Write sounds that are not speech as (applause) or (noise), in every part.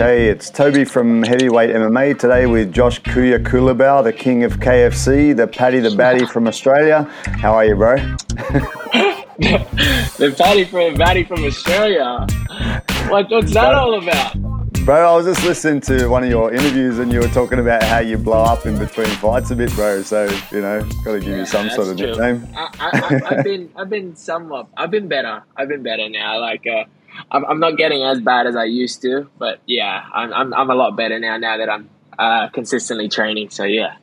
Okay, it's Toby from Heavyweight MMA today with Josh Kuya Culibao, the king of KFC, the Paddy the Baddy from Australia. How are you, bro? (laughs) the Paddy from Baddy from Australia. What, what's that all about? Bro, I was just listening to one of your interviews and you were talking about how you blow up in between fights a bit, bro. So you know, got to give yeah, you some sort of true. nickname. I, have been, I've been somewhat, I've been better. I've been better now. Like. Uh, I'm, I'm not getting as bad as I used to, but yeah, I'm, I'm, I'm a lot better now. Now that I'm uh, consistently training, so yeah.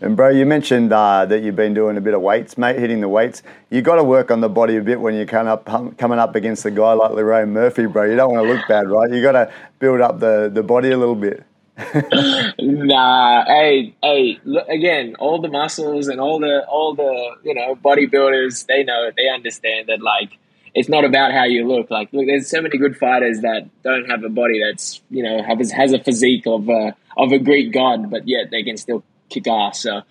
And bro, you mentioned uh, that you've been doing a bit of weights, mate, hitting the weights. You got to work on the body a bit when you're coming up, coming up against a guy like Lerone Murphy, bro. You don't want to look bad, right? You got to build up the, the body a little bit. (laughs) nah, hey, hey, look, again, all the muscles and all the all the you know bodybuilders, they know, they understand that like it's not about how you look. Like, look, there's so many good fighters that don't have a body that's you know has has a physique of a of a Greek god, but yet they can still kick ass. So,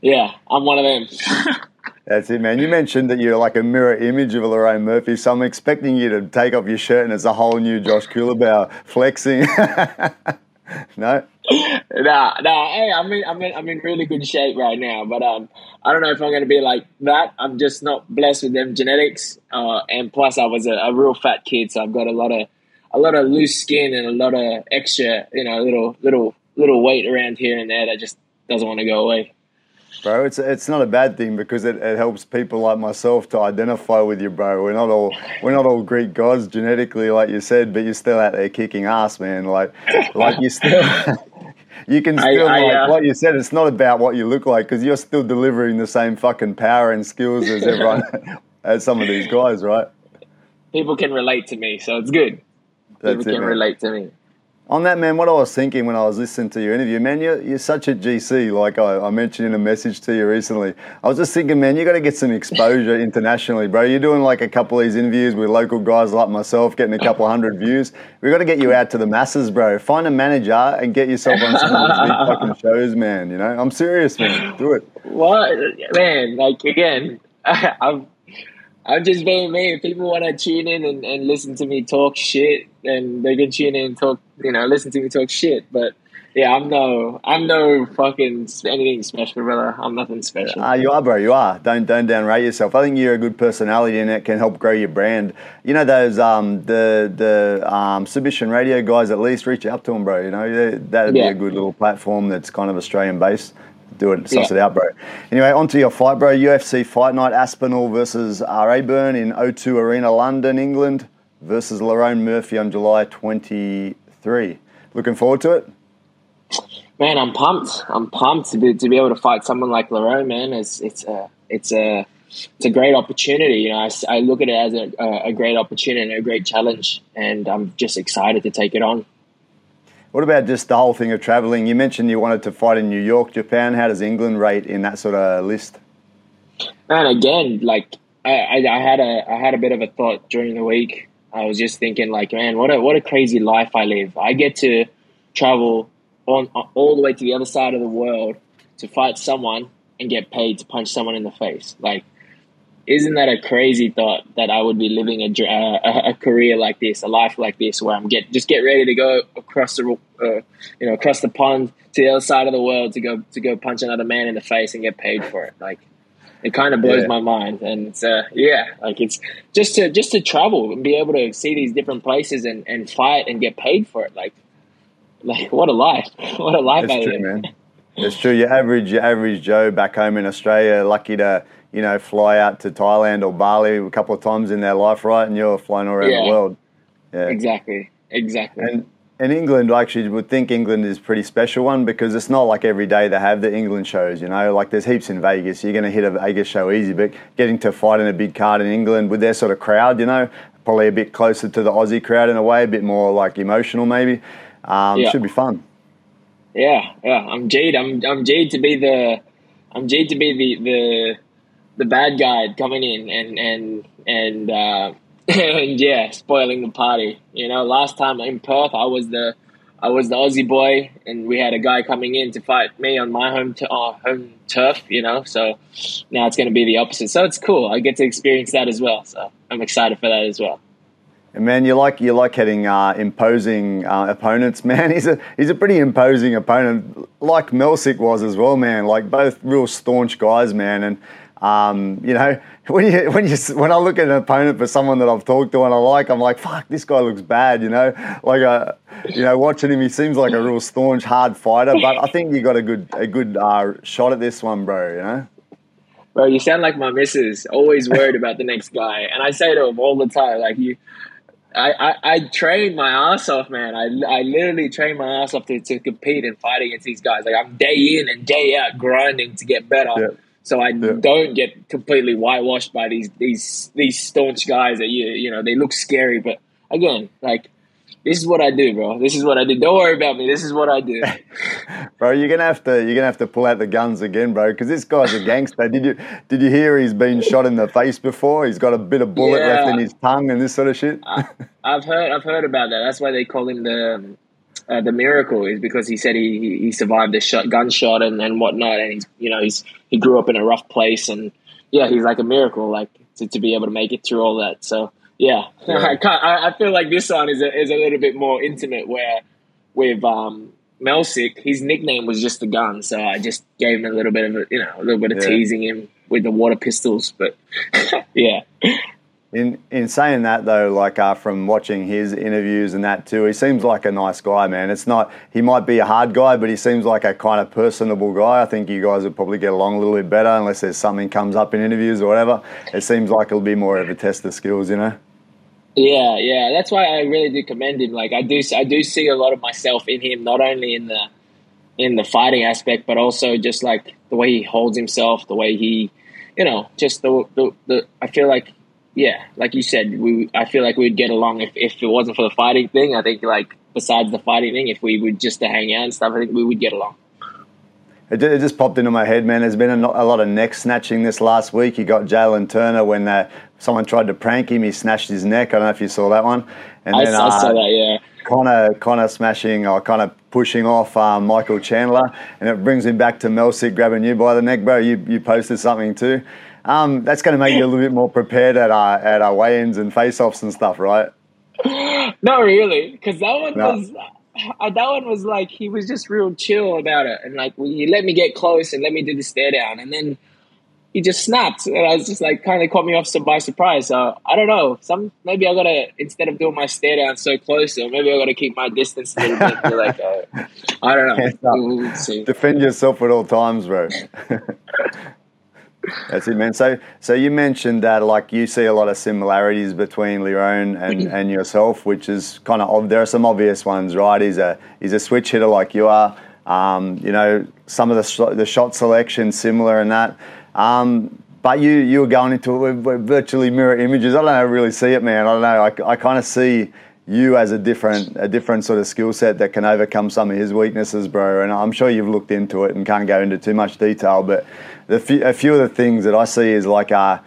yeah, I'm one of them. (laughs) That's it, man. You mentioned that you're like a mirror image of Lerone Murphy, so I'm expecting you to take off your shirt and it's a whole new Josh Culibao flexing. (laughs) (laughs) no nah, nah. Hey, I'm in, I'm in, I'm in really good shape right now. But um, I don't know if I'm going to be like that. I'm just not blessed with them genetics. Uh, and plus, I was a, a, real fat kid, so I've got a lot of, a lot of loose skin and a lot of extra, you know, little, little, little weight around here and there that just doesn't want to go away. Bro, it's it's not a bad thing because it, it helps people like myself to identify with you, bro. We're not all we're not all Greek gods genetically, like you said, but you're still out there kicking ass, man. Like like you still (laughs) you can still I, I, like uh, what you said. It's not about what you look like because you're still delivering the same fucking power and skills as everyone, (laughs) as some of these guys, right? People can relate to me, so it's good. That's People it, can man. relate to me on that, man, what I was thinking when I was listening to your interview, man, you're, you're such a GC, like I, I, mentioned in a message to you recently. I was just thinking, man, you got to get some exposure internationally, bro. You're doing like a couple of these interviews with local guys like myself, getting a couple hundred views. we got to get you out to the masses, bro. Find a manager and get yourself on some of these big fucking shows, man. You know, I'm serious, man. Do it. What, man? Like again, (laughs) I've I'm just being me. If people want to tune in and, and listen to me talk shit, then they can tune in and talk, you know, listen to me talk shit. But yeah, I'm no, I'm no fucking anything special, brother. I'm nothing special. Uh, you are, bro. You are. Don't don't downrate yourself. I think you're a good personality, and it can help grow your brand. You know those um the the um submission radio guys. At least reach out to them, bro. You know that'd yeah. be a good little platform that's kind of Australian based do it, suss yeah. it out, bro. Anyway, on to your fight, bro. UFC Fight Night Aspinall versus R.A. Burn in O2 Arena, London, England, versus Lerone Murphy on July 23. Looking forward to it? Man, I'm pumped. I'm pumped to be, to be able to fight someone like Lerone, man. It's, it's, a, it's, a, it's a great opportunity. You know, I, I look at it as a, a great opportunity and a great challenge, and I'm just excited to take it on. What about just the whole thing of traveling? You mentioned you wanted to fight in New York, Japan. How does England rate in that sort of list? And again, like I, I, I, had a I had a bit of a thought during the week. I was just thinking, like, man, what a what a crazy life I live. I get to travel on all the way to the other side of the world to fight someone and get paid to punch someone in the face. Like, isn't that a crazy thought that I would be living a, a, a, career like this, a life like this, where I'm get just get ready to go across the uh, you know across the pond to the other side of the world to go to go punch another man in the face and get paid for it. Like it kind of blows yeah. my mind, and it's uh, yeah, like it's just to just to travel and be able to see these different places and, and fight and get paid for it. Like like what a life, (laughs) what a life That's true. Man. (laughs) It's true. Your average, your average Joe back home in Australia, lucky to you know, fly out to Thailand or Bali a couple of times in their life, right? And you're flying around yeah. the world. Yeah, exactly, exactly. And and England, I actually would think England is a pretty special one because it's not like every day they have the England shows. You know, like there's heaps in Vegas. You're going to hit a Vegas show easy, but getting to fight in a big card in England with their sort of crowd, you know, probably a bit closer to the Aussie crowd in a way, a bit more like emotional maybe. Um, yeah. Should be fun. Yeah, yeah. I'm Jade. I'm I'm Jade to be the I'm Jade to be the the the bad guy coming in and and and uh, and (laughs) yeah, spoiling the party. You know, last time in Perth, I was the I was the Aussie boy, and we had a guy coming in to fight me on my home to uh, home turf. You know, so now it's going to be the opposite. So it's cool. I get to experience that as well. So I'm excited for that as well. And man, you like you like hitting uh, imposing uh, opponents, (laughs) man. He's a he's a pretty imposing opponent, like Melsik was as well, man. Like both real staunch guys, man. And um, you know, (laughs) when you when you when I look at an opponent for someone that I've talked to and I like, I'm like, fuck, this guy looks bad. You know, like uh, you know, watching him, he seems like a real staunch, hard fighter. But I think you got a good a good uh, shot at this one, bro. You know. Bro, you sound like my missus, always worried about the next guy. And I say to him all the time, like you I, I, I train my ass off, man. I, I literally train my ass off to, to compete and fight against these guys. Like I'm day in and day out grinding to get better. So I yeah. don't get completely whitewashed by these these these staunch guys that you you know they look scary, but again, like this is what I do, bro. This is what I do. Don't worry about me. This is what I do. (laughs) bro, you're gonna have to you're gonna have to pull out the guns again, bro, because this guy's a gangster. did you did you hear he's been shot in the face before? He's got a bit of bullet yeah. left in his tongue and this sort of shit. I, have heard I've heard about that. That's why they call him the um, uh, the miracle is because he said he he survived a shot gunshot and, and whatnot, and he's you know he's he grew up in a rough place and yeah he's like a miracle like to, to be able to make it through all that. So yeah, yeah. (laughs) I, can't, I, I, feel like this one is a, is a little bit more intimate. Where with um, Melsik, his nickname was just the gun, so I just gave him a little bit of a, you know a little bit of yeah. teasing him with the water pistols. But (laughs) yeah. In in saying that though, like uh, from watching his interviews and that too, he seems like a nice guy, man. It's not he might be a hard guy, but he seems like a kind of personable guy. I think you guys would probably get along a little bit better unless there's something comes up in interviews or whatever. It seems like it'll be more of a test of skills, you know. Yeah, yeah, that's why I really do commend him. Like I do, I do see a lot of myself in him, not only in the in the fighting aspect, but also just like the way he holds himself, the way he, you know, just the the, the I feel like, yeah, like you said, we I feel like we'd get along if if it wasn't for the fighting thing. I think like besides the fighting thing, if we would just to hang out and stuff, I think we would get along. It, just popped into my head, man. There's been a, lot of neck snatching this last week. You got Jalin Turner when uh, someone tried to prank him. He snatched his neck. I don't know if you saw that one. And I, then, I uh, saw that, yeah. Conor, Conor smashing or kind of pushing off um, Michael Chandler, and it brings him back to Melsik grabbing you by the neck, bro. You you posted something too. Um, that's going to make you a little bit more prepared at our at our weigh-ins and face-offs and stuff, right? (laughs) Not really, because that one no. was uh, that one was like he was just real chill about it, and like he let me get close and let me do the stare down, and then he just snapped, and I was just like kind of caught me off by surprise. So I don't know. Some maybe I gotta instead of doing my stare down so close, or maybe I gotta keep my distance a little bit. like uh, I don't know. (laughs) We'll Defend yourself at all times, bro. (laughs) That's it, man. So, so you mentioned that, like, you see a lot of similarities between Lerone and, mm-hmm. and yourself, which is kind of odd. there are some obvious ones, right? He's a he's a switch hitter like you are. Um, you know, some of the sh- the shot selection similar and that. Um, but you you were going into it with virtually mirror images. I don't know, really see it, man. I don't know. I, I kind of see you as a different a different sort of skill set that can overcome some of his weaknesses, bro. And I'm sure you've looked into it and can't go into too much detail, but few, a few of the things that I see is like uh,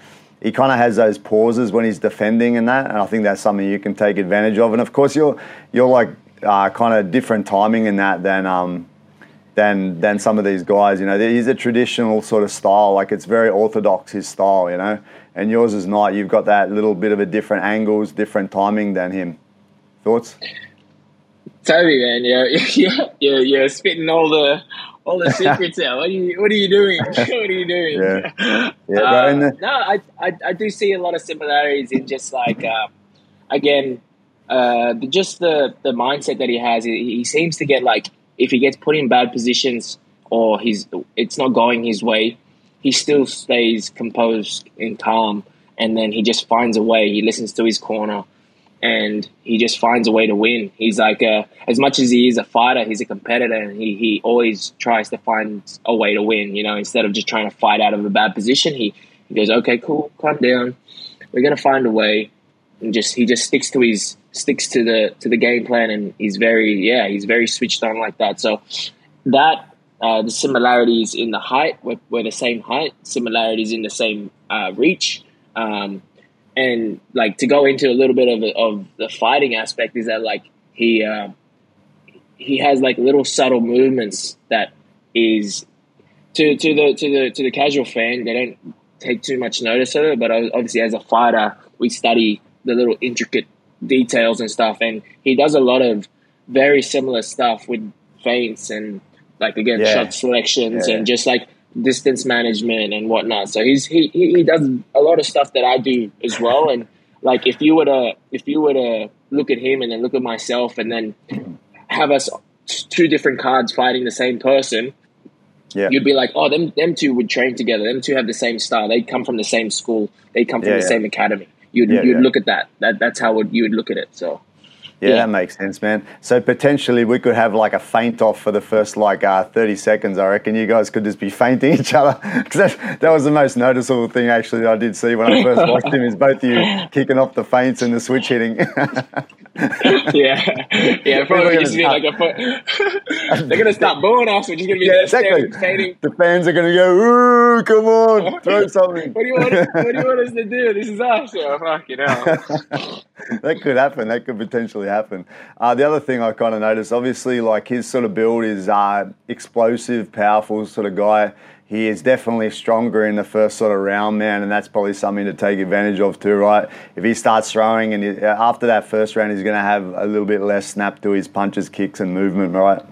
he kind of has those pauses when he's defending and that, and I think that's something you can take advantage of. And of course, you're you're like uh, kind of different timing in that than um, than than some of these guys. You know, he's a traditional sort of style, like it's very orthodox his style. You know, and yours is not. You've got that little bit of a different angles, different timing than him. Thoughts? Toby, man, you're, (laughs) you're, you're, you're spitting all the all the secrets out. What are you What are you doing? (laughs) (laughs) what are you doing? Yeah, yeah. Um, the- no, I, I, I do see a lot of similarities in just like uh, again, uh, just the the mindset that he has. He, he seems to get like if he gets put in bad positions or he's it's not going his way, he still stays composed and calm, and then he just finds a way. He listens to his corner and he just finds a way to win. He's like, a, as much as he is a fighter, he's a competitor, and he, he always tries to find a way to win. You know, instead of just trying to fight out of a bad position, he, he goes, okay, cool, calm down. We're gonna find a way, and just he just sticks to his sticks to the to the game plan, and he's very yeah, he's very switched on like that. So that. Uh, the similarities in the height, we're, we're the same height. Similarities in the same uh, reach. Um, and like to go into a little bit of of the fighting aspect is that like he uh, he has like little subtle movements that is to to the to the to the casual fan they don't take too much notice of it but obviously as a fighter we study the little intricate details and stuff, and he does a lot of very similar stuff with feints and like again yeah. shot selections yeah. and just like distance management and whatnot. So he's he he does a lot of stuff that I do as well. And like if you were to if you were to look at him and then look at myself and then have us two different cards fighting the same person, yeah. you'd be like, oh, them them two would train together. Them two have the same style. They come from the same school. They come from yeah, the yeah. same academy. You'd you'd look at that. That that's how would, you would look at it. So. Yeah, yeah, that makes sense, man. So potentially we could have like a faint off for the first like uh, 30 seconds. I reckon you guys could just be fainting each other. (laughs) Because that, that, was the most noticeable thing actually that I did see when I first watched him is both you (laughs) kicking off the feints and the switch hitting. (laughs) yeah, yeah. Probably just be like a. they're gonna stop booing us. We're just gonna be yeah, exactly. Fading. The fans are gonna go, "Ooh, come on, throw something." what do you want? What do you want us to do? This is us. Yeah, fuck you know. that could happen. That could potentially happen. Uh, the other thing I kind of noticed, obviously, like his sort of build is uh, explosive, powerful sort of guy he is definitely stronger in the first sort of round, man, and that's probably something to take advantage of too, right? If he starts throwing and he, after that first round, he's going to have a little bit less snap to his punches, kicks, and movement, right?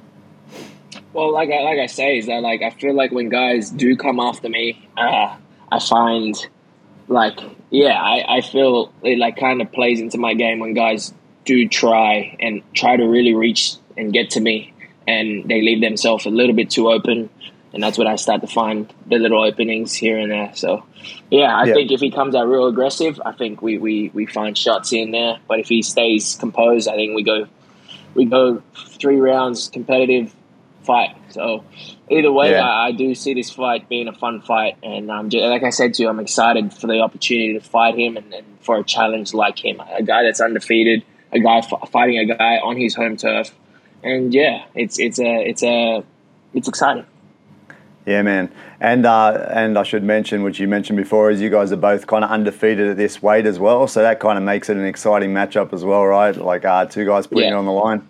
Well, like I, like I say, is that like I feel like when guys do come after me, uh, I find like yeah, I, I feel it like kind of plays into my game when guys do try and try to really reach and get to me, and they leave themselves a little bit too open and that's when I start to find the little openings here and there. So, yeah, I yeah. think if he comes out real aggressive, I think we, we, we find shots in there. But if he stays composed, I think we go we go three rounds competitive fight. So either way, yeah. I, I, do see this fight being a fun fight, and um, just, like I said to you, I'm excited for the opportunity to fight him and, and, for a challenge like him, a guy that's undefeated, a guy f- fighting a guy on his home turf, and yeah, it's it's a it's a it's exciting. Yeah, man. And uh, and I should mention, which you mentioned before, is you guys are both kind of undefeated at this weight as well. So that kind of makes it an exciting matchup as well, right? Like uh, two guys putting yeah. it on the line.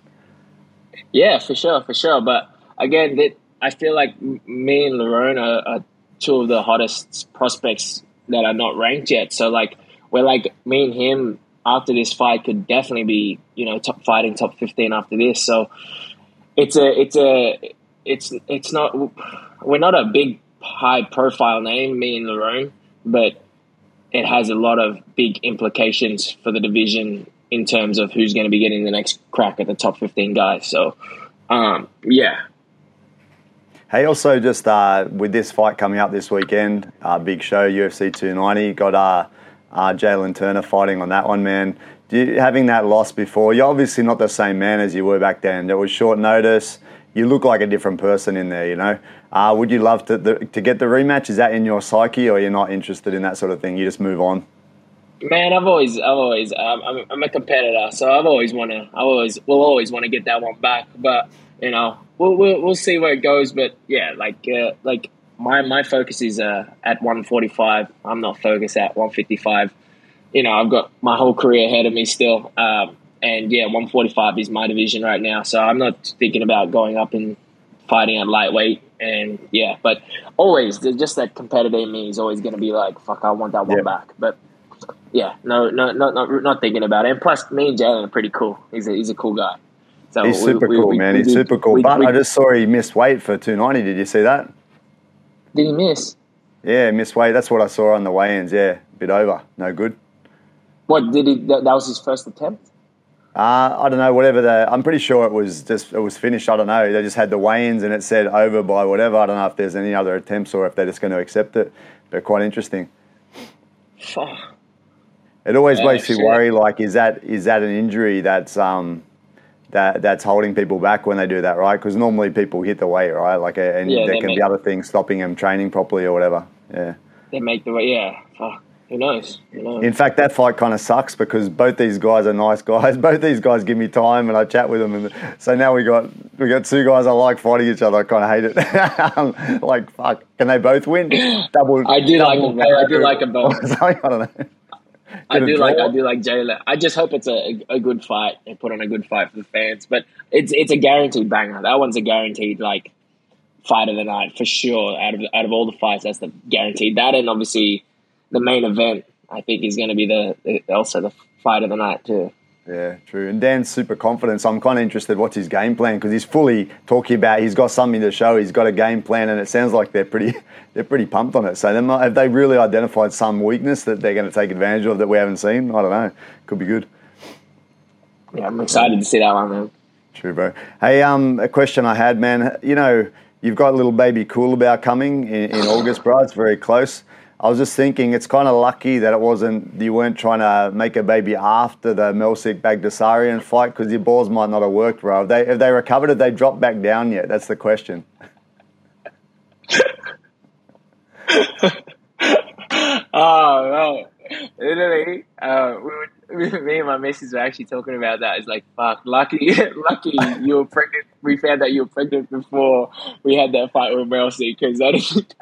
Yeah, for sure, for sure. But again, that I feel like me and Lerone are, are two of the hottest prospects that are not ranked yet. So like we're like me and him after this fight could definitely be you know top fighting top fifteen after this. So it's a it's a it's it's not we're not a big high profile name, me and Lerone, but it has a lot of big implications for the division in terms of who's going to be getting the next crack at the top 15 guys. So, um, yeah. Hey, also just uh, with this fight coming up this weekend, uh, big show, UFC 290, got uh, uh, Jalin Turner fighting on that one, man. You, having that loss before, you're obviously not the same man as you were back then. It was short notice you look like a different person in there. You know, uh, would you love to the, to get the rematch? Is that in your psyche, or you're not interested in that sort of thing? You just move on. Man, I've always, I've always, um, I'm, I'm, a competitor, so I've always want to, I always, will always want to get that one back. But you know, we'll, we'll, we'll see where it goes. But yeah, like, uh, like my my focus is uh, at 145. I'm not focused at 155. You know, I've got my whole career ahead of me still. Um, and yeah, 145 is my division right now. So I'm not thinking about going up and fighting at lightweight. And yeah, but always just that competitor in me is always going to be like, fuck, I want that one yeah. back. But yeah, no, no, no, not not thinking about it. And plus, me and Jalin are pretty cool. He's a, he's a cool guy. So he's we, super we, cool, we, man. he's did, super cool. but I just saw he missed weight for 290. Did you see that? Did he miss? Yeah, missed weight. That's what I saw on the weigh-ins. Yeah, a bit over. No good. What did he? That, that was his first attempt. Uh, I don't know, whatever the. I'm pretty sure it was just it was finished. I don't know. They just had the weigh-ins and it said over by whatever. I don't know if there's any other attempts or if they're just going to accept it. But quite interesting. (sighs) It always yeah, makes you worry. Like, is that is that an injury that's um that that's holding people back when they do that, right? Because normally people hit the weight, right? Like, and yeah, there can make, be other things stopping them training properly or whatever. Yeah. They make the weight. Yeah. Fuck. Who knows? Who knows? In fact, that fight kind of sucks because both these guys are nice guys. (laughs) Both these guys give me time and I chat with them, and so now we got we got two guys I like fighting each other. I kind of hate it. (laughs) like fuck, can they both win? (clears throat) Double. I do double like them. I do like them both. (laughs) I don't know. I do like I do like Jayla. I just hope it's a, a good fight and put on a good fight for the fans. But it's it's a guaranteed banger. That one's a guaranteed like fight of the night for sure. Out of out of all the fights, that's the guaranteed. That and obviously the main event, I think, is going to be the, the, also the fight of the night too. Yeah, true. And Dan's super confident, so I'm kind of interested what's his game plan because he's fully talking about he's got something to show. He's got a game plan, and it sounds like they're pretty (laughs) they're pretty pumped on it. So they have they really identified some weakness that they're going to take advantage of that we haven't seen? I don't know. Could be good. Yeah, I'm excited to see that one, man. True, bro. Hey, um, a question I had, man. You know, you've got a little baby Culibao coming in, in August, bro. It's very close. I was just thinking it's kind of lucky that it wasn't you weren't trying to make a baby after the Melsik Baghdasaryan fight because your balls might not have worked, bro. If they have they recovered? Have they dropped back down yet? That's the question. (laughs) (laughs) oh no! Literally, uh, we were (laughs) me and my missus were actually talking about that. It's like, fuck, lucky, lucky you were pregnant. We found that you were pregnant before we had that fight with Mercy because I,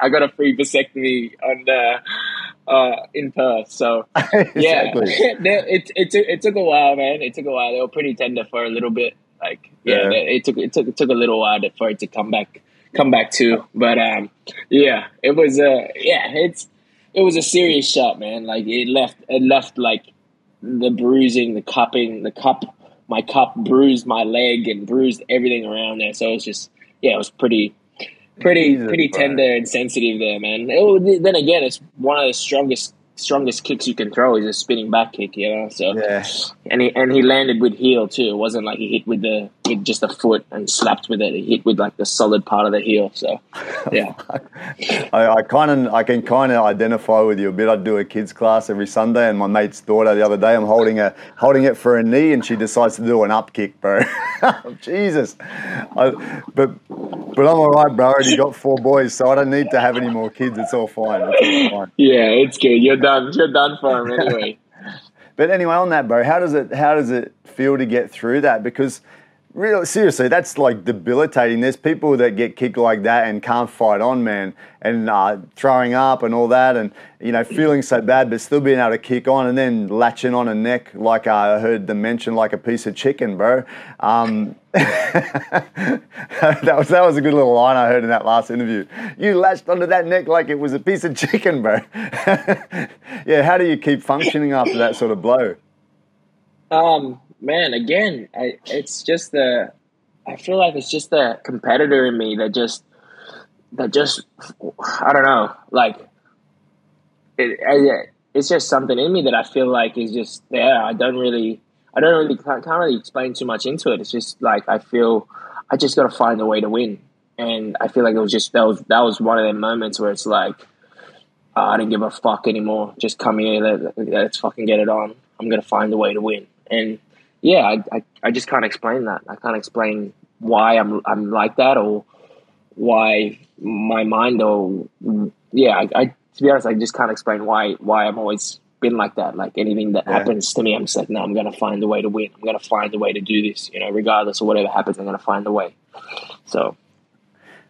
(laughs) I got a free vasectomy on the, uh, in Perth. So (laughs) yeah, (laughs) it, it, took, it took a while, man. It took a while. They were pretty tender for a little bit. Like, yeah, yeah. it took, it took, it took a little while for it to come back, come back to. But, um, yeah, it was, uh, yeah, it's, it was a serious shot, man. Like it left, it left like the bruising, the cupping, the cup, my cup bruised my leg and bruised everything around there. So it was just, yeah, it was pretty, pretty, Jesus, pretty tender and sensitive there, man. It, then again, it's one of the strongest strongest kicks you can throw is a spinning back kick, you know. So yeah, and he and he landed with heel too. It wasn't like he hit with the with just a foot and slapped with it. He hit with like the solid part of the heel. So (laughs) yeah, I, I kind of I can kind of identify with you a bit. I do a kids class every Sunday, and my mate's daughter the other day, I'm holding a holding it for a knee, and she decides to do an up kick, bro. (laughs) Oh, Jesus, I, but but I'm all right, bro. I already got four boys, so I don't need to have any more kids. It's all fine. It's all fine. Yeah, it's good. You're done. You're done for him anyway. (laughs) but anyway, on that, bro, how does it how does it feel to get through that? Because really seriously that's like debilitating. There's people that get kicked like that and can't fight on man and uh, throwing up and all that and you know feeling so bad but still being able to kick on and then latching on a neck like i heard them mention like a piece of chicken bro. Um, (laughs) that was that was a good little line i heard in that last interview. You latched onto that neck like it was a piece of chicken bro. (laughs) Yeah how do you keep functioning after that sort of blow? Um man, again, I, it's just the. I feel like it's just the competitor in me that just that just I don't know, like it, I, it's just something in me that I feel like is just there. I don't really, I don't really can't, can't really explain too much into it. It's just like I feel I just got to find a way to win, and I feel like it was just that was that was one of the moments where it's like oh, I didn't give a fuck anymore. Just come here, let, let's fucking get it on. I'm gonna find a way to win, and yeah, I, I, I just can't explain that. I can't explain why I'm I'm like that or why my mind or yeah, I, I to be honest, I just can't explain why why I'm always been like that. Like anything that yeah. happens to me, I'm just like, no, I'm gonna find a way to win. I'm gonna find a way to do this. You know, regardless of whatever happens, I'm gonna find a way. So.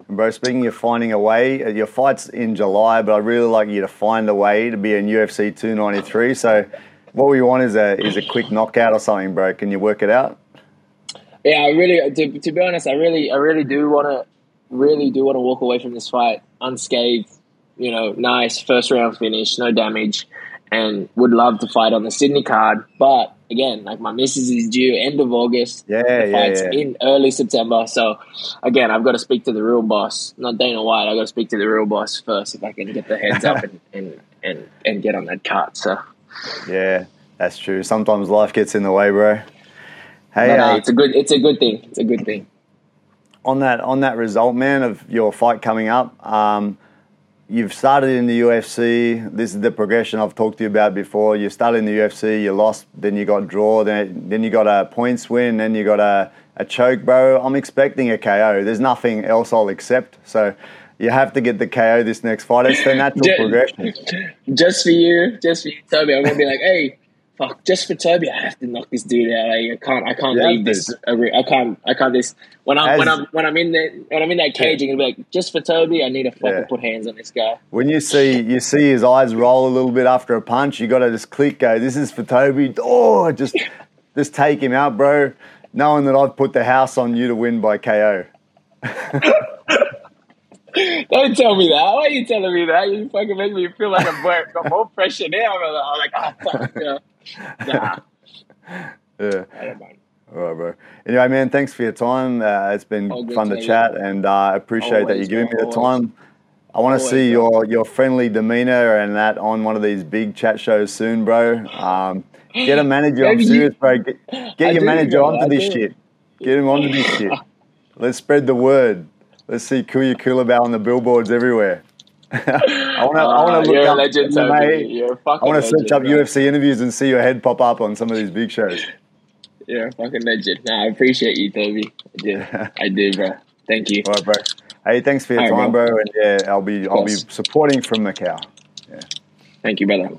Bro, speaking of finding a way, uh, your fight's in July, but I'd really like you to find a way to be in UFC 293. So what we want is a is a quick knockout or something, bro. Can you work it out? Yeah, I really. Uh, to, to be honest, I really, I really do want to, really do want to walk away from this fight unscathed. You know, nice first round finish, no damage, and would love to fight on the Sydney card. But again, like my missus is due end of August. Yeah, the yeah, fight's yeah. in early September. So again, I've got to speak to the real boss, not Dana White. I've got to speak to the real boss first if I can get the heads up (laughs) and, and, and, and get on that card. So yeah, that's true. Sometimes life gets in the way, bro. Hey, uh, it's a good. It's a good thing. It's a good thing. On that, on that result, man, of your fight coming up, um, you've started in the UFC. This is the progression I've talked to you about before. You started in the UFC, you lost, then you got draw, then then you got a points win, then you got a, a choke, bro. I'm expecting a KO. There's nothing else I'll accept. So you have to get the KO this next fight. It's the natural just, progression. (laughs) Just for you, just for you, Toby. I'm gonna be like, hey, fuck, just for Toby, I have to knock this dude out. Like, I can't, I can't leave this. I can't, I can't. This when I'm As, when I'm when I'm in the when I'm in that cage, yeah. I'm gonna be like, just for Toby, I need to fucking yeah. put hands on this guy. When you see you see his eyes roll a little bit after a punch, you got to just click, go, this is for Toby. Oh, just just take him out, bro. Knowing that I've put the house on you to win by KO. (laughs) Don't tell me that. Why are you telling me that? You fucking make me feel like I'm got (laughs) more pressure now. I'm like, oh, fuck. Yeah. Nah. Yeah. All right, bro. Anyway, man, thanks for your time. Uh, it's been fun to chat, and uh, I uh, appreciate Always, that you're giving me the time. I want to see your, your friendly demeanor and that on one of these big chat shows soon, bro. Um, get a manager. I'm serious, bro. Get, get your do, manager bro, onto I this do. shit. Get him onto this shit. (laughs) Let's spread the word. Let's see Kuya Culibao on the billboards everywhere. (laughs) I want to. Uh, I want to look up. Legend, MMA. I want to search up bro. UFC interviews and see your head pop up on some of these big shows. You're a fucking legend. Nah, I appreciate you, Toby. I do. (laughs) I do, bro. Thank you. All right, bro. Hey, thanks for your All time, right, bro. bro. And yeah, I'll be I'll be supporting from Macau. Yeah. Thank you, brother.